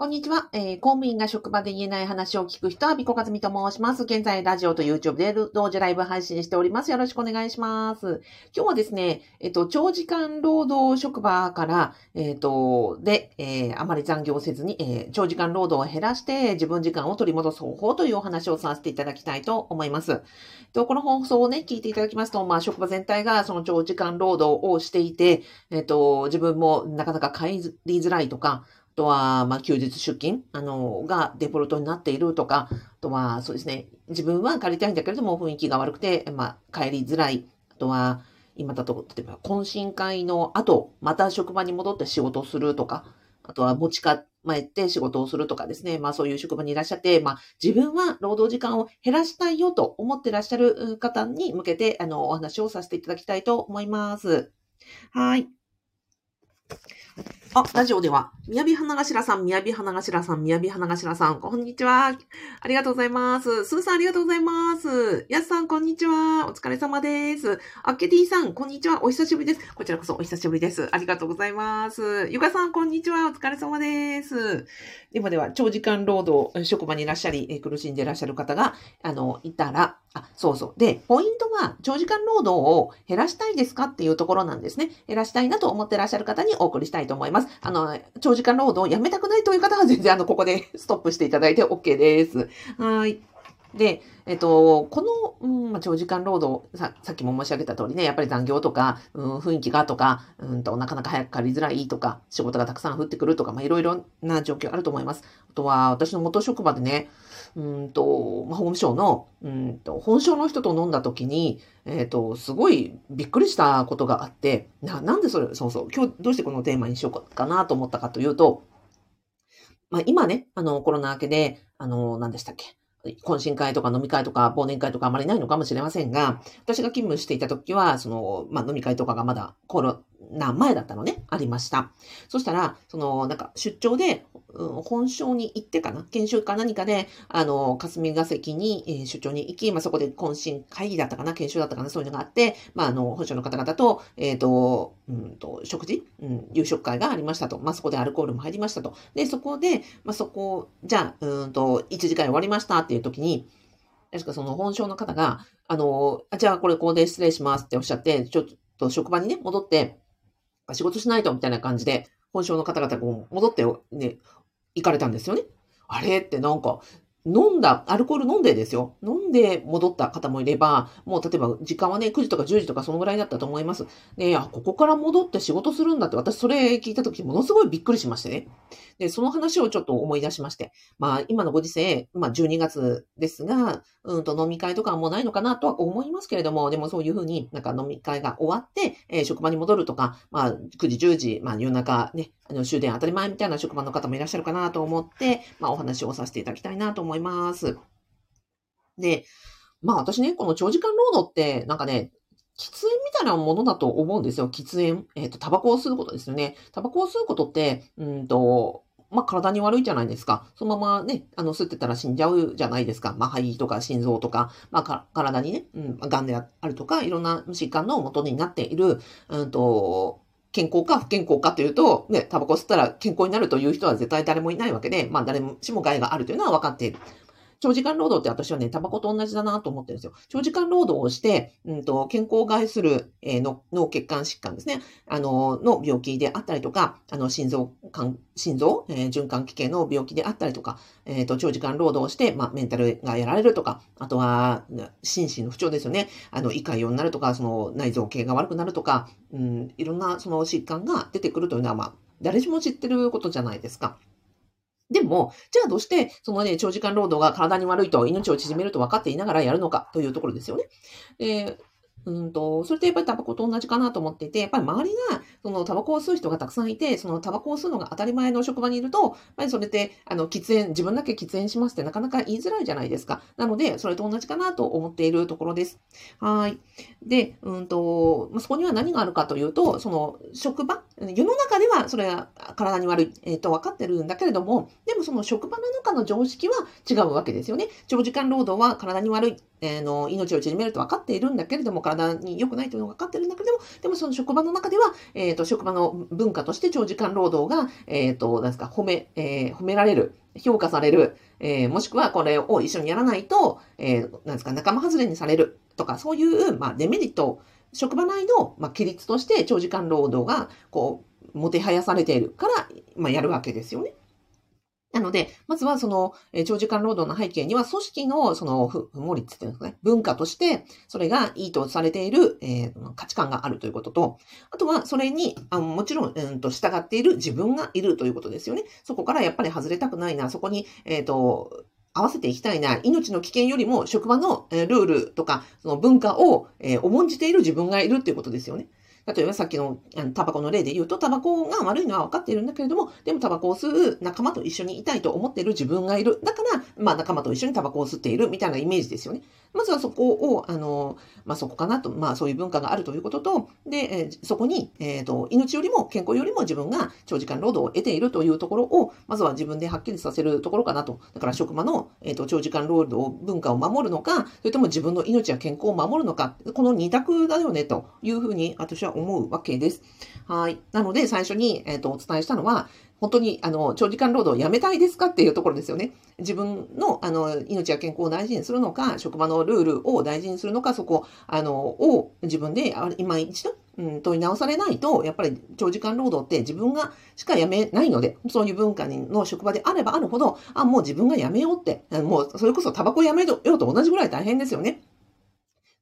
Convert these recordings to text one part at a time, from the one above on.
こんにちは、えー公務員が職場で言えない話を聞く人は、ビコカズミと申します。現在、ラジオと YouTube で同時ライブ配信しております。よろしくお願いします。今日はですね、えっ、と、長時間労働職場から、えっ、と、で、えーあまり残業せずに、えー長時間労働を減らして、自分時間を取り戻す方法というお話をさせていただきたいと思います。とこの放送をね、聞いていただきますと、まあ、職場全体がその長時間労働をしていて、えっ、と、自分もなかなか帰りづらいとか、とは、まあ、休日出勤、あの、がデフォルトになっているとか、あとは、そうですね、自分は帰りたいんだけれども、雰囲気が悪くて、まあ、帰りづらい。あとは、今だと、例えば、懇親会の後、また職場に戻って仕事をするとか、あとは持ち帰って仕事をするとかですね、まあそういう職場にいらっしゃって、まあ自分は労働時間を減らしたいよと思ってらっしゃる方に向けて、あの、お話をさせていただきたいと思います。はい。あ、ラジオでは、宮城花頭さん、宮城花頭さん、宮城花頭さん、こんにちは。ありがとうございます。スーさん、ありがとうございます。やすさん、こんにちは。お疲れ様です。あっけティさん、こんにちは。お久しぶりです。こちらこそお久しぶりです。ありがとうございます。ゆかさん、こんにちは。お疲れ様です。ではでは、長時間労働、職場にいらっしゃり、苦しんでいらっしゃる方が、あの、いたら、あ、そうそう。で、ポイントは、長時間労働を減らしたいですかっていうところなんですね。減らしたいなと思ってらっしゃる方にお送りしたいと思います。あの、長時間労働をやめたくないという方は全然、あの、ここで ストップしていただいて OK です。はい。で、えっと、この、うんまあ、長時間労働さ、さっきも申し上げた通りね、やっぱり残業とか、うん、雰囲気がとか、うんと、なかなか早く借りづらいとか、仕事がたくさん降ってくるとか、まあ、いろいろな状況あると思います。あとは、私の元職場でね、うんと、まあ、法務省の、うんと、本省の人と飲んだ時に、えっと、すごいびっくりしたことがあって、な、なんでそれ、そうそう、今日どうしてこのテーマにしようかなと思ったかというと、まあ、今ね、あの、コロナ明けで、あの、何でしたっけ、懇親会とか飲み会とか忘年会とかあまりないのかもしれませんが、私が勤務していた時は、その、まあ、飲み会とかがまだコロナ前だったのね、ありました。そしたら、その、なんか出張で、本省に行ってかな？研修か何かで、あの、霞が関に、え出張に行き、まあ、そこで懇親会議だったかな？研修だったかな？そういうのがあって、まあ、あの、本省の方々と、えっ、と、うんと、食事、うん、夕食会がありましたと。まあ、そこでアルコールも入りましたと。で、そこで、まあ、そこ、じゃあ、うんと、1時間終わりましたっていう時に、確かその本省の方が、あの、あじゃあこれここで失礼しますっておっしゃって、ちょっと職場にね、戻って、仕事しないとみたいな感じで、本省の方々がこう戻ってね、行かれたんですよね。あれってなんか、飲んだ、アルコール飲んでですよ。飲んで戻った方もいれば、もう例えば時間はね、9時とか10時とかそのぐらいだったと思います。で、あ、ここから戻って仕事するんだって、私それ聞いた時ものすごいびっくりしましてね。で、その話をちょっと思い出しまして。まあ、今のご時世、まあ12月ですが、うんと飲み会とかはもうないのかなとは思いますけれども、でもそういうふうになんか飲み会が終わって、えー職場に戻るとか、まあ9時、10時、まあ夜中ね、あの終電当たり前みたいな職場の方もいらっしゃるかなと思って、まあお話をさせていただきたいなと思います。いますで、まあ私ね、この長時間労働ってなんかね、喫煙みたいなものだと思うんですよ。喫煙。えっ、と、タバコを吸うことですよね。タバコを吸うことって、うんと、まあ、体に悪いじゃないですか。そのままね、あの、吸ってたら死んじゃうじゃないですか。まあ、肺とか心臓とか、まあ、か体にね、うん、癌であるとか、いろんな疾患の元になっている、うんと、健康か不健康かというと、ね、タバコ吸ったら健康になるという人は絶対誰もいないわけで、まあ、誰しも害があるというのは分かっている。長時間労働って私はね、タバコと同じだなと思ってるんですよ。長時間労働をして、うんと、健康を害する、えーの脳血管疾患ですね。あの、の病気であったりとか、あの、心臓、心臓、えー循環器系の病気であったりとか、えっ、と、長時間労働をして、まあ、メンタルがやられるとか、あとは、心身の不調ですよね。あの、胃潰瘍になるとか、その、内臓系が悪くなるとか、うん、いろんなその疾患が出てくるというのは、まあ、誰しも知ってることじゃないですか。でも、じゃあどうして、そのね、長時間労働が体に悪いと、命を縮めると分かっていながらやるのかというところですよね。で、うんと、それってやっぱりタバコと同じかなと思っていて、やっぱり周りが、そのタバコを吸う人がたくさんいて、そのタバコを吸うのが当たり前の職場にいると、やっぱりそれって、あの、喫煙、自分だけ喫煙しますってなかなか言いづらいじゃないですか。なので、それと同じかなと思っているところです。はい。で、うんと、そこには何があるかというと、その、職場、世の中ではそれは体に悪い、えっ、と、分かってるんだけれども、でもその職場の中の常識は違うわけですよね。長時間労働は体に悪い、えー、の命を縮めると分かっているんだけれども、体に良くないというのが分かってるんだけれども、でもその職場の中では、え、ー、と、職場の文化として長時間労働が、え、ー、と、なんですか、褒め、えー、褒められる、評価される、えー、もしくはこれを一緒にやらないと、えー、なんですか、仲間外れにされるとか、そういう、まあ、デメリット、職場内の、まあ、規律として長時間労働が、こう、もてはやされているから、まあ、やるわけですよね。なので、まずはその、え長時間労働の背景には、組織のその不不率っていうんですかね、文化として、それがいいとされている、えー、価値観があるということと、あとはそれに、あもちろん、うんと、従っている自分がいるということですよね。そこからやっぱり外れたくないな、そこに、えっ、ー、と、合わせていきたいな、命の危険よりも職場のルールとか、その文化を、重んじている自分がいるっていうことですよね。例えばさっきのあのタバコの例で言うと、タバコが悪いのは分かっているんだけれども、でもタバコを吸う仲間と一緒にいたいと思っている自分がいる。だから、まあ仲間と一緒にタバコを吸っているみたいなイメージですよね。まずはそこを、あの、まあそこかなと、まあそういう文化があるということと、で、え、そこに、えっ、ー、と、命よりも健康よりも自分が長時間労働を得ているというところを、まずは自分ではっきりさせるところかなと。だから職場の、えっ、ー、と、長時間労働文化を守るのか、それとも自分の命や健康を守るのか、この二択だよね、というふうに私は思うわけです。。はい。なので、最初に、えっ、ー、と、お伝えしたのは、本当に、あの、長時間労働をやめたいですかっていうところですよね。自分の、あの、命や健康を大事にするのか、職場のルールを大事にするのか、そこ、あの、を自分で、今一度、うん、問い直されないと、やっぱり長時間労働って自分がしか辞めないので、そういう文化の職場であればあるほど、あ、もう自分が辞めようって、もうそれこそタバコ辞めようと同じぐらい大変ですよね。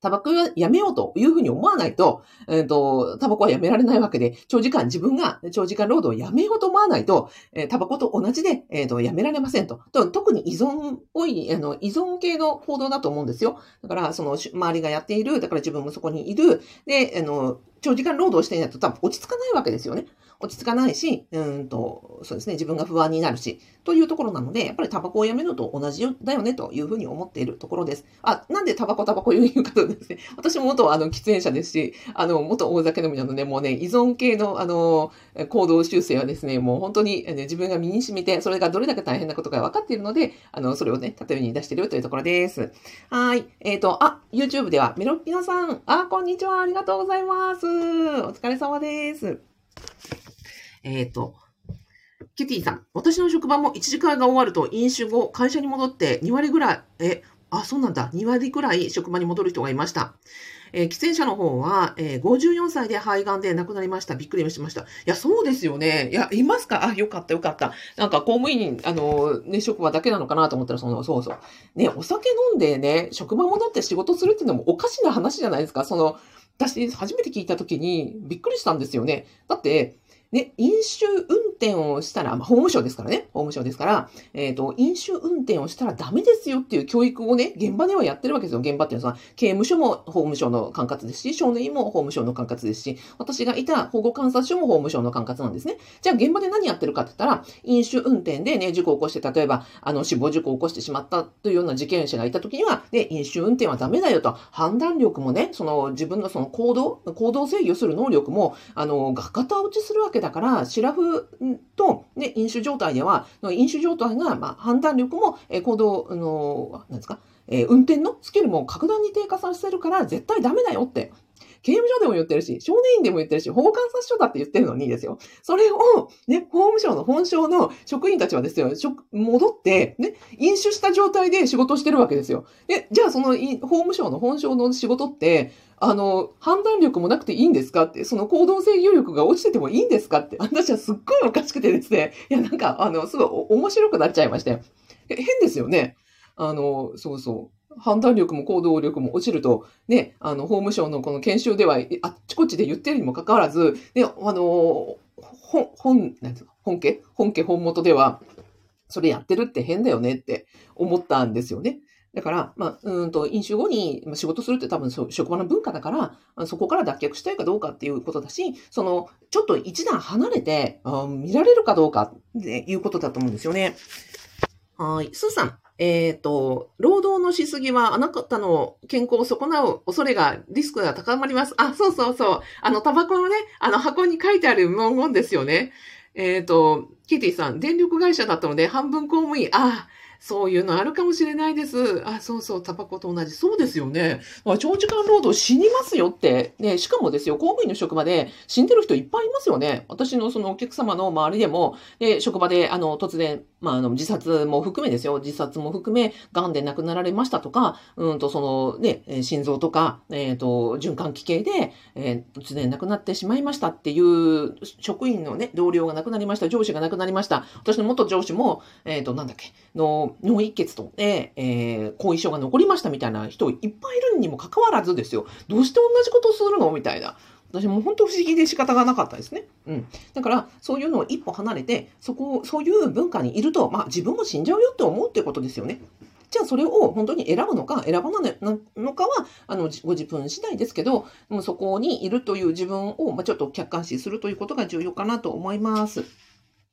タバコはやめようというふうに思わないと、えっ、ー、と、タバコはやめられないわけで、長時間自分が長時間労働をやめようと思わないと、えー、タバコと同じで、えっ、ー、と、やめられませんと。と特に依存多い、あの、依存系の報道だと思うんですよ。だから、その、周りがやっている、だから自分もそこにいる、で、あの、長時間労働していないと多分落ち着かないわけですよね。落ち着かないし、うんと、そうですね、自分が不安になるし、というところなので、やっぱりタバコをやめると同じだよね、というふうに思っているところです。あ、なんでタバコタバコ言うかとですね、私も元あの喫煙者ですし、あの、元大酒飲みなので、もうね、依存系のあの、行動修正はですね、もう本当に、ね、自分が身に染みて、それがどれだけ大変なことか分かっているので、あの、それをね、例えに出しているというところです。はい。えっ、ー、と、あ、YouTube ではメロッピノさん、あ、こんにちは、ありがとうございます。お疲れ様です。えっ、ー、と、キュティさん、私の職場も1時間が終わると飲酒後、会社に戻って2割ぐらい、え、あ、そうなんだ、2割ぐらい職場に戻る人がいました。えー、喫煙者の方は、えー、54歳で肺がんで亡くなりました。びっくりしました。いや、そうですよね。いや、いますか？あ、よかった、よかった。なんか公務員、あの、ね、職場だけなのかなと思ったら、その、そうそう。ね、お酒飲んでね、職場戻って仕事するっていうのもおかしな話じゃないですか。その、私、初めて聞いたときにびっくりしたんですよね。だって、ね、飲酒運転をしたら、まあ、法務省ですからね、法務省ですから、えっ、ー、と、飲酒運転をしたらダメですよっていう教育をね、現場ではやってるわけですよ。現場っていうのは、刑務所も法務省の管轄ですし、少年院も法務省の管轄ですし、私がいた保護観察所も法務省の管轄なんですね。じゃあ現場で何やってるかって言ったら、飲酒運転でね、事故を起こして、例えば、あの、死亡事故を起こしてしまったというような事件者がいた時には、ね、飲酒運転はダメだよと、判断力もね、その自分のその行動、行動制御する能力も、あの、が型落ちするわけだから、シラフと、ね、飲酒状態では、飲酒状態が、まあ、判断力も、え、行動の、なんですか、え、運転のスキルも格段に低下させるから絶対ダメだよって。刑務所でも言ってるし、少年院でも言ってるし、保護観察所だって言ってるのにですよ。それを、ね、法務省の本省の職員たちはですよ、戻って、ね、飲酒した状態で仕事してるわけですよ。で、じゃあその法務省の本省の仕事って、あの、判断力もなくていいんですかって、その行動制御力が落ちててもいいんですかって、私はすっごいおかしくてですね、いや、なんか、あの、すごい面白くなっちゃいましたよ。変ですよね。あの、そうそう。判断力も行動力も落ちると、ね、あの、法務省のこの研修では、あっちこっちで言ってるにもかかわらず、ね、あの、本、本、なんですか、本家？本家本元では、それやってるって変だよねって思ったんですよね。だから、まあ、うんと、飲酒後に仕事するって多分職場の文化だから、そこから脱却したいかどうかっていうことだし、その、ちょっと一段離れて、あ見られるかどうかっていうことだと思うんですよね。はい。スーさん。えっ、ー、と、労働のしすぎはあなたの健康を損なう恐れが、リスクが高まります。あ、そうそうそう。あの、タバコのね、あの箱に書いてある文言ですよね。えっ、と、キティさん、電力会社だったので半分公務員。ああ、そういうのあるかもしれないです。あ、そうそう、タバコと同じ。そうですよね。長時間労働死にますよって。ね、しかもですよ、公務員の職場で死んでる人いっぱいいますよね。私のそのお客様の周りでも、で、職場で、あの、突然、まあ、あの、自殺も含めですよ。自殺も含め、癌で亡くなられましたとか、うんと、その、ね、心臓とか、えっ、ー、と、循環器系で、えー、突然亡くなってしまいましたっていう職員のね、同僚が亡くなりました。上司が亡くなりました。私の元上司も、えっ、ー、と、なんだっけ、の、脳一血と、えー、後遺症が残りましたみたいな人いっぱいいるにもかかわらずですよ。どうして同じことをするの？みたいな。私も本当不思議で仕方がなかったですね。うん。だから、そういうのを一歩離れて、そこを、そういう文化にいると、まあ自分も死んじゃうよって思うってことですよね。じゃあそれを本当に選ぶのか選ばないのかはあのご自分次第ですけどもうそこにいるという自分を、まあ、ちょっと客観視するということが重要かなと思います。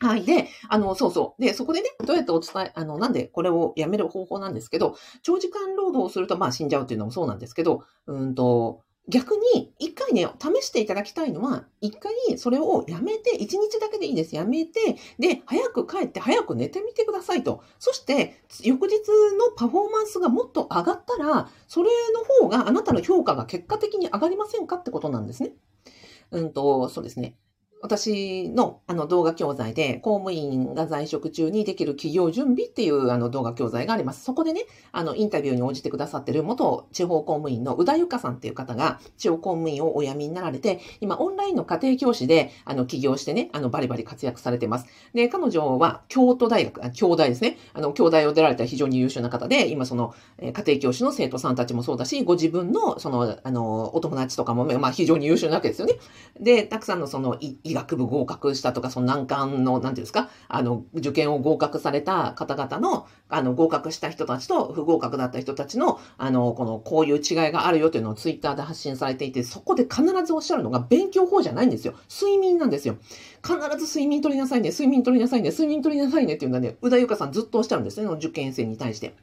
はい。で、あの、そうそう。で、そこでね、どうやってお伝え、あの、なんでこれをやめる方法なんですけど、長時間労働をすると、まあ死んじゃうっていうのもそうなんですけど、うんと、逆に、一回ね、試していただきたいのは、一回それをやめて、一日だけでいいです。やめて、で、早く帰って早く寝てみてくださいと。そして、翌日のパフォーマンスがもっと上がったら、それの方があなたの評価が結果的に上がりませんかってことなんですね。うんと、そうですね。私のあの動画教材で、公務員が在職中にできる企業準備っていうあの動画教材があります。そこでね、あのインタビューに応じてくださってる元地方公務員の宇田由香さんっていう方が、地方公務員をお辞めになられて、今オンラインの家庭教師であの起業してね、あのバリバリ活躍されてます。で、彼女は京都大学、京大ですね。あの、京大を出られた非常に優秀な方で、今その家庭教師の生徒さんたちもそうだし、ご自分のその、あの、お友達とかも、まあ非常に優秀なわけですよね。で、たくさんのその医学部合格したとか、その難関の、なんていうんですか、あの、受験を合格された方々の、あの、合格した人たちと不合格だった人たちの、あの、この、こういう違いがあるよというのをツイッターで発信されていて、そこで必ずおっしゃるのが、勉強法じゃないんですよ。睡眠なんですよ。必ず睡眠取りなさいね、睡眠取りなさいね、睡眠取りなさいねっていうのはね、宇田由香さんずっとおっしゃるんですね、受験生に対して。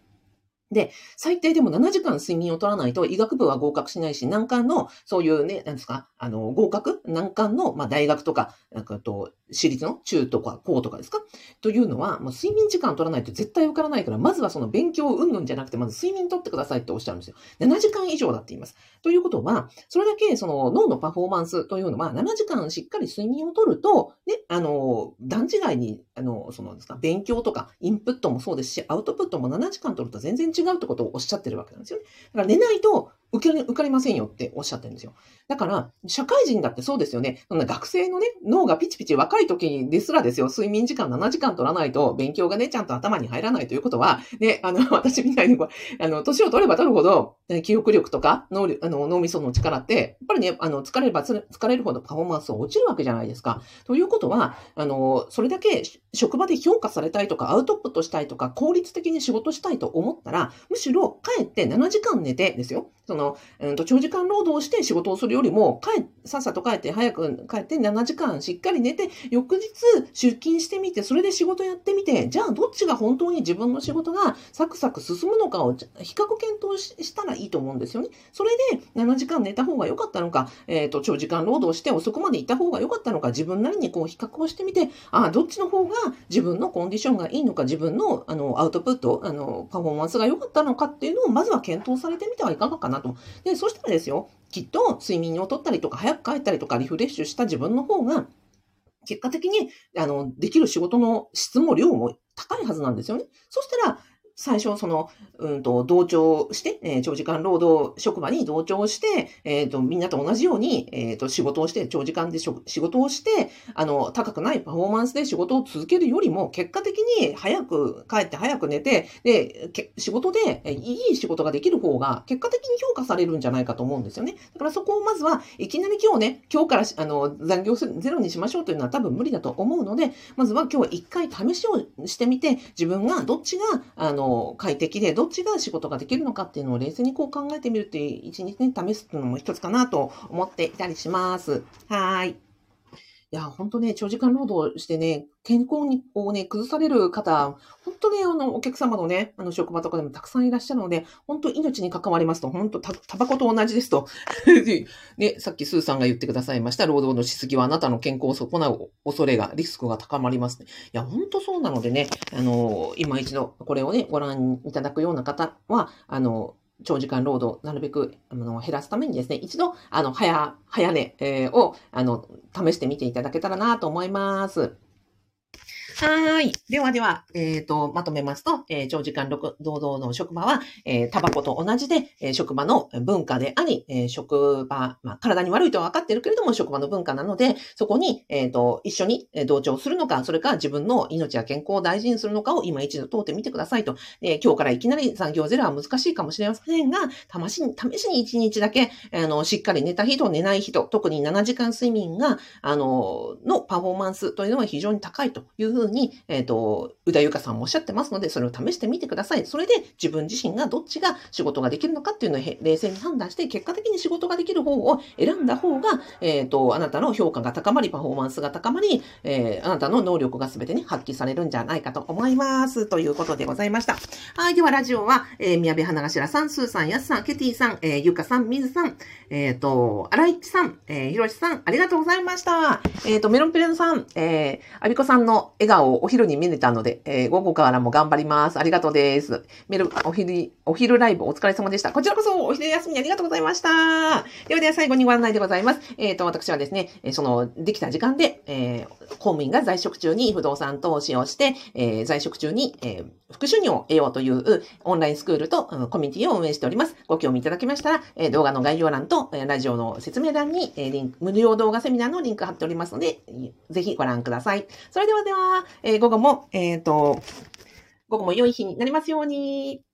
で、最低でも7時間睡眠を取らないと医学部は合格しないし、難関の、そういうね、なんですか、あの、合格？難関の、まあ、大学とか、なんかと、私立の？中とか高とかですか？というのは、もう睡眠時間を取らないと絶対受からないから、まずはその勉強うんぬんじゃなくて、まず睡眠取ってくださいっておっしゃるんですよ。7時間以上だって言います。ということは、それだけその脳のパフォーマンスというのは、7時間しっかり睡眠を取ると、ね、あの、段違いに、あの、そのですか、勉強とかインプットもそうですし、アウトプットも7時間取ると全然違うってことをおっしゃってるわけなんですよね。だから寝ないと受け、受かりませんよっておっしゃってるんですよ。だから、社会人だってそうですよね。そんな学生のね、脳がピチピチ若い時ですらですよ、睡眠時間7時間取らないと、勉強がね、ちゃんと頭に入らないということは、ね、あの、私みたいに、あの、年を取れば取るほど、記憶力とか脳、あの、脳みその力って、やっぱりね、あの、疲れれば疲れるほどパフォーマンスが落ちるわけじゃないですか。ということは、あの、それだけ職場で評価されたいとか、アウトプットしたいとか、効率的に仕事したいと思ったら、むしろ帰って7時間寝てですよ。の、うんと、長時間労働して仕事をするよりも、帰、さっさと帰って、早く帰って7時間しっかり寝て、翌日出勤してみて、それで仕事やってみて、じゃあどっちが本当に自分の仕事がサクサク進むのかを比較検討したらいいと思うんですよね。それで7時間寝た方が良かったのか、えっ、ー、と、長時間労働して遅くまで行った方が良かったのか、自分なりにこう比較をしてみて、ああ、どっちの方が自分のコンディションがいいのか、自分のあのアウトプット、あの、パフォーマンスが良かったのかっていうのをまずは検討されてみてはいかがかなと。で、そしたらですよ、きっと睡眠をとったりとか、早く帰ったりとか、リフレッシュした自分の方が、結果的に、あの、できる仕事の質も量も高いはずなんですよね。そしたら、最初、その、うんと、同調して、えー、長時間労働職場に同調して、えっ、ー、と、みんなと同じように、えっ、ー、と、仕事をして、長時間で仕事をして、あの、高くないパフォーマンスで仕事を続けるよりも、結果的に早く帰って早く寝て、で、仕事で、いい仕事ができる方が、結果的に評価されるんじゃないかと思うんですよね。だからそこをまずは、いきなり今日ね、今日から、あの、残業ゼロにしましょうというのは多分無理だと思うので、まずは今日は一回試しをしてみて、自分がどっちが、あの、の、快適で、どっちが仕事ができるのかっていうのを冷静にこう考えてみるっていう、一日に、試すっていうのも一つかなと思っていたりします。はい。いや、本当ね、長時間労働してね、健康をね、崩される方、本当ね、あの、お客様のね、あの、職場とかでもたくさんいらっしゃるので、本当命に関わりますと、本当た、タバコと同じですと。ね、さっきスーさんが言ってくださいました、労働のしすぎはあなたの健康を損なう恐れが、リスクが高まりますね。いや、本当そうなのでね、あの、今一度これをね、ご覧いただくような方は、あの、長時間労働、なるべくあの減らすためにですね、一度、あの、早、早寝、えー、を、あの、試してみていただけたらなと思います。はい。ではでは、えっ、ー、と、まとめますと、えー、長時間労働の職場は、えー、タバコと同じで、え、職場の文化であり、え、職場、まあ、体に悪いとは分かってるけれども、職場の文化なので、そこに、えっ、と、一緒に同調するのか、それか自分の命や健康を大事にするのかを今一度通ってみてくださいと。え、今日からいきなり残業ゼロは難しいかもしれませんが、試しに、試しに一日だけ、あの、しっかり寝た人、寝ない人、特に7時間睡眠が、あの、のパフォーマンスというのは非常に高いというふうに、えっ、ー、と、宇田由香さんもおっしゃってますので、それを試してみてください。それで自分自身がどっちが仕事ができるのかっていうのを冷静に判断して、結果的に仕事ができる方を選んだ方が、えっ、ー、と、あなたの評価が高まり、パフォーマンスが高まり、えー、あなたの能力が全てに発揮されるんじゃないかと思います。ということでございました。はい。では、ラジオは、えー、宮部花頭さん、スーさん、ヤスさん、ケティさん、えー、ゆかさん、みずさん、えっ、ー、と、荒井さん、えー、ひろしさん、ありがとうございました。えっ、ー、と、メロンペレンさん、えー、アビコさんの笑顔をお昼に見れたので、えー、午後からも頑張ります。ありがとうです。メル、お昼、お昼ライブお疲れ様でした。こちらこそお昼休みありがとうございました。ではでは最後にご案内でございます。えっ、ー、と、私はですね、その、できた時間で、えー、公務員が在職中に不動産投資をして、えー、在職中に、えー、副収入を得ようというオンラインスクールと、コミュニティを運営しております。ご興味いただきましたら、え、動画の概要欄と、え、ラジオの説明欄に、え、リンク、無料動画セミナーのリンク貼っておりますので、ぜひご覧ください。それではでは、えー、午後も、えっ、ー、と、午後も良い日になりますように。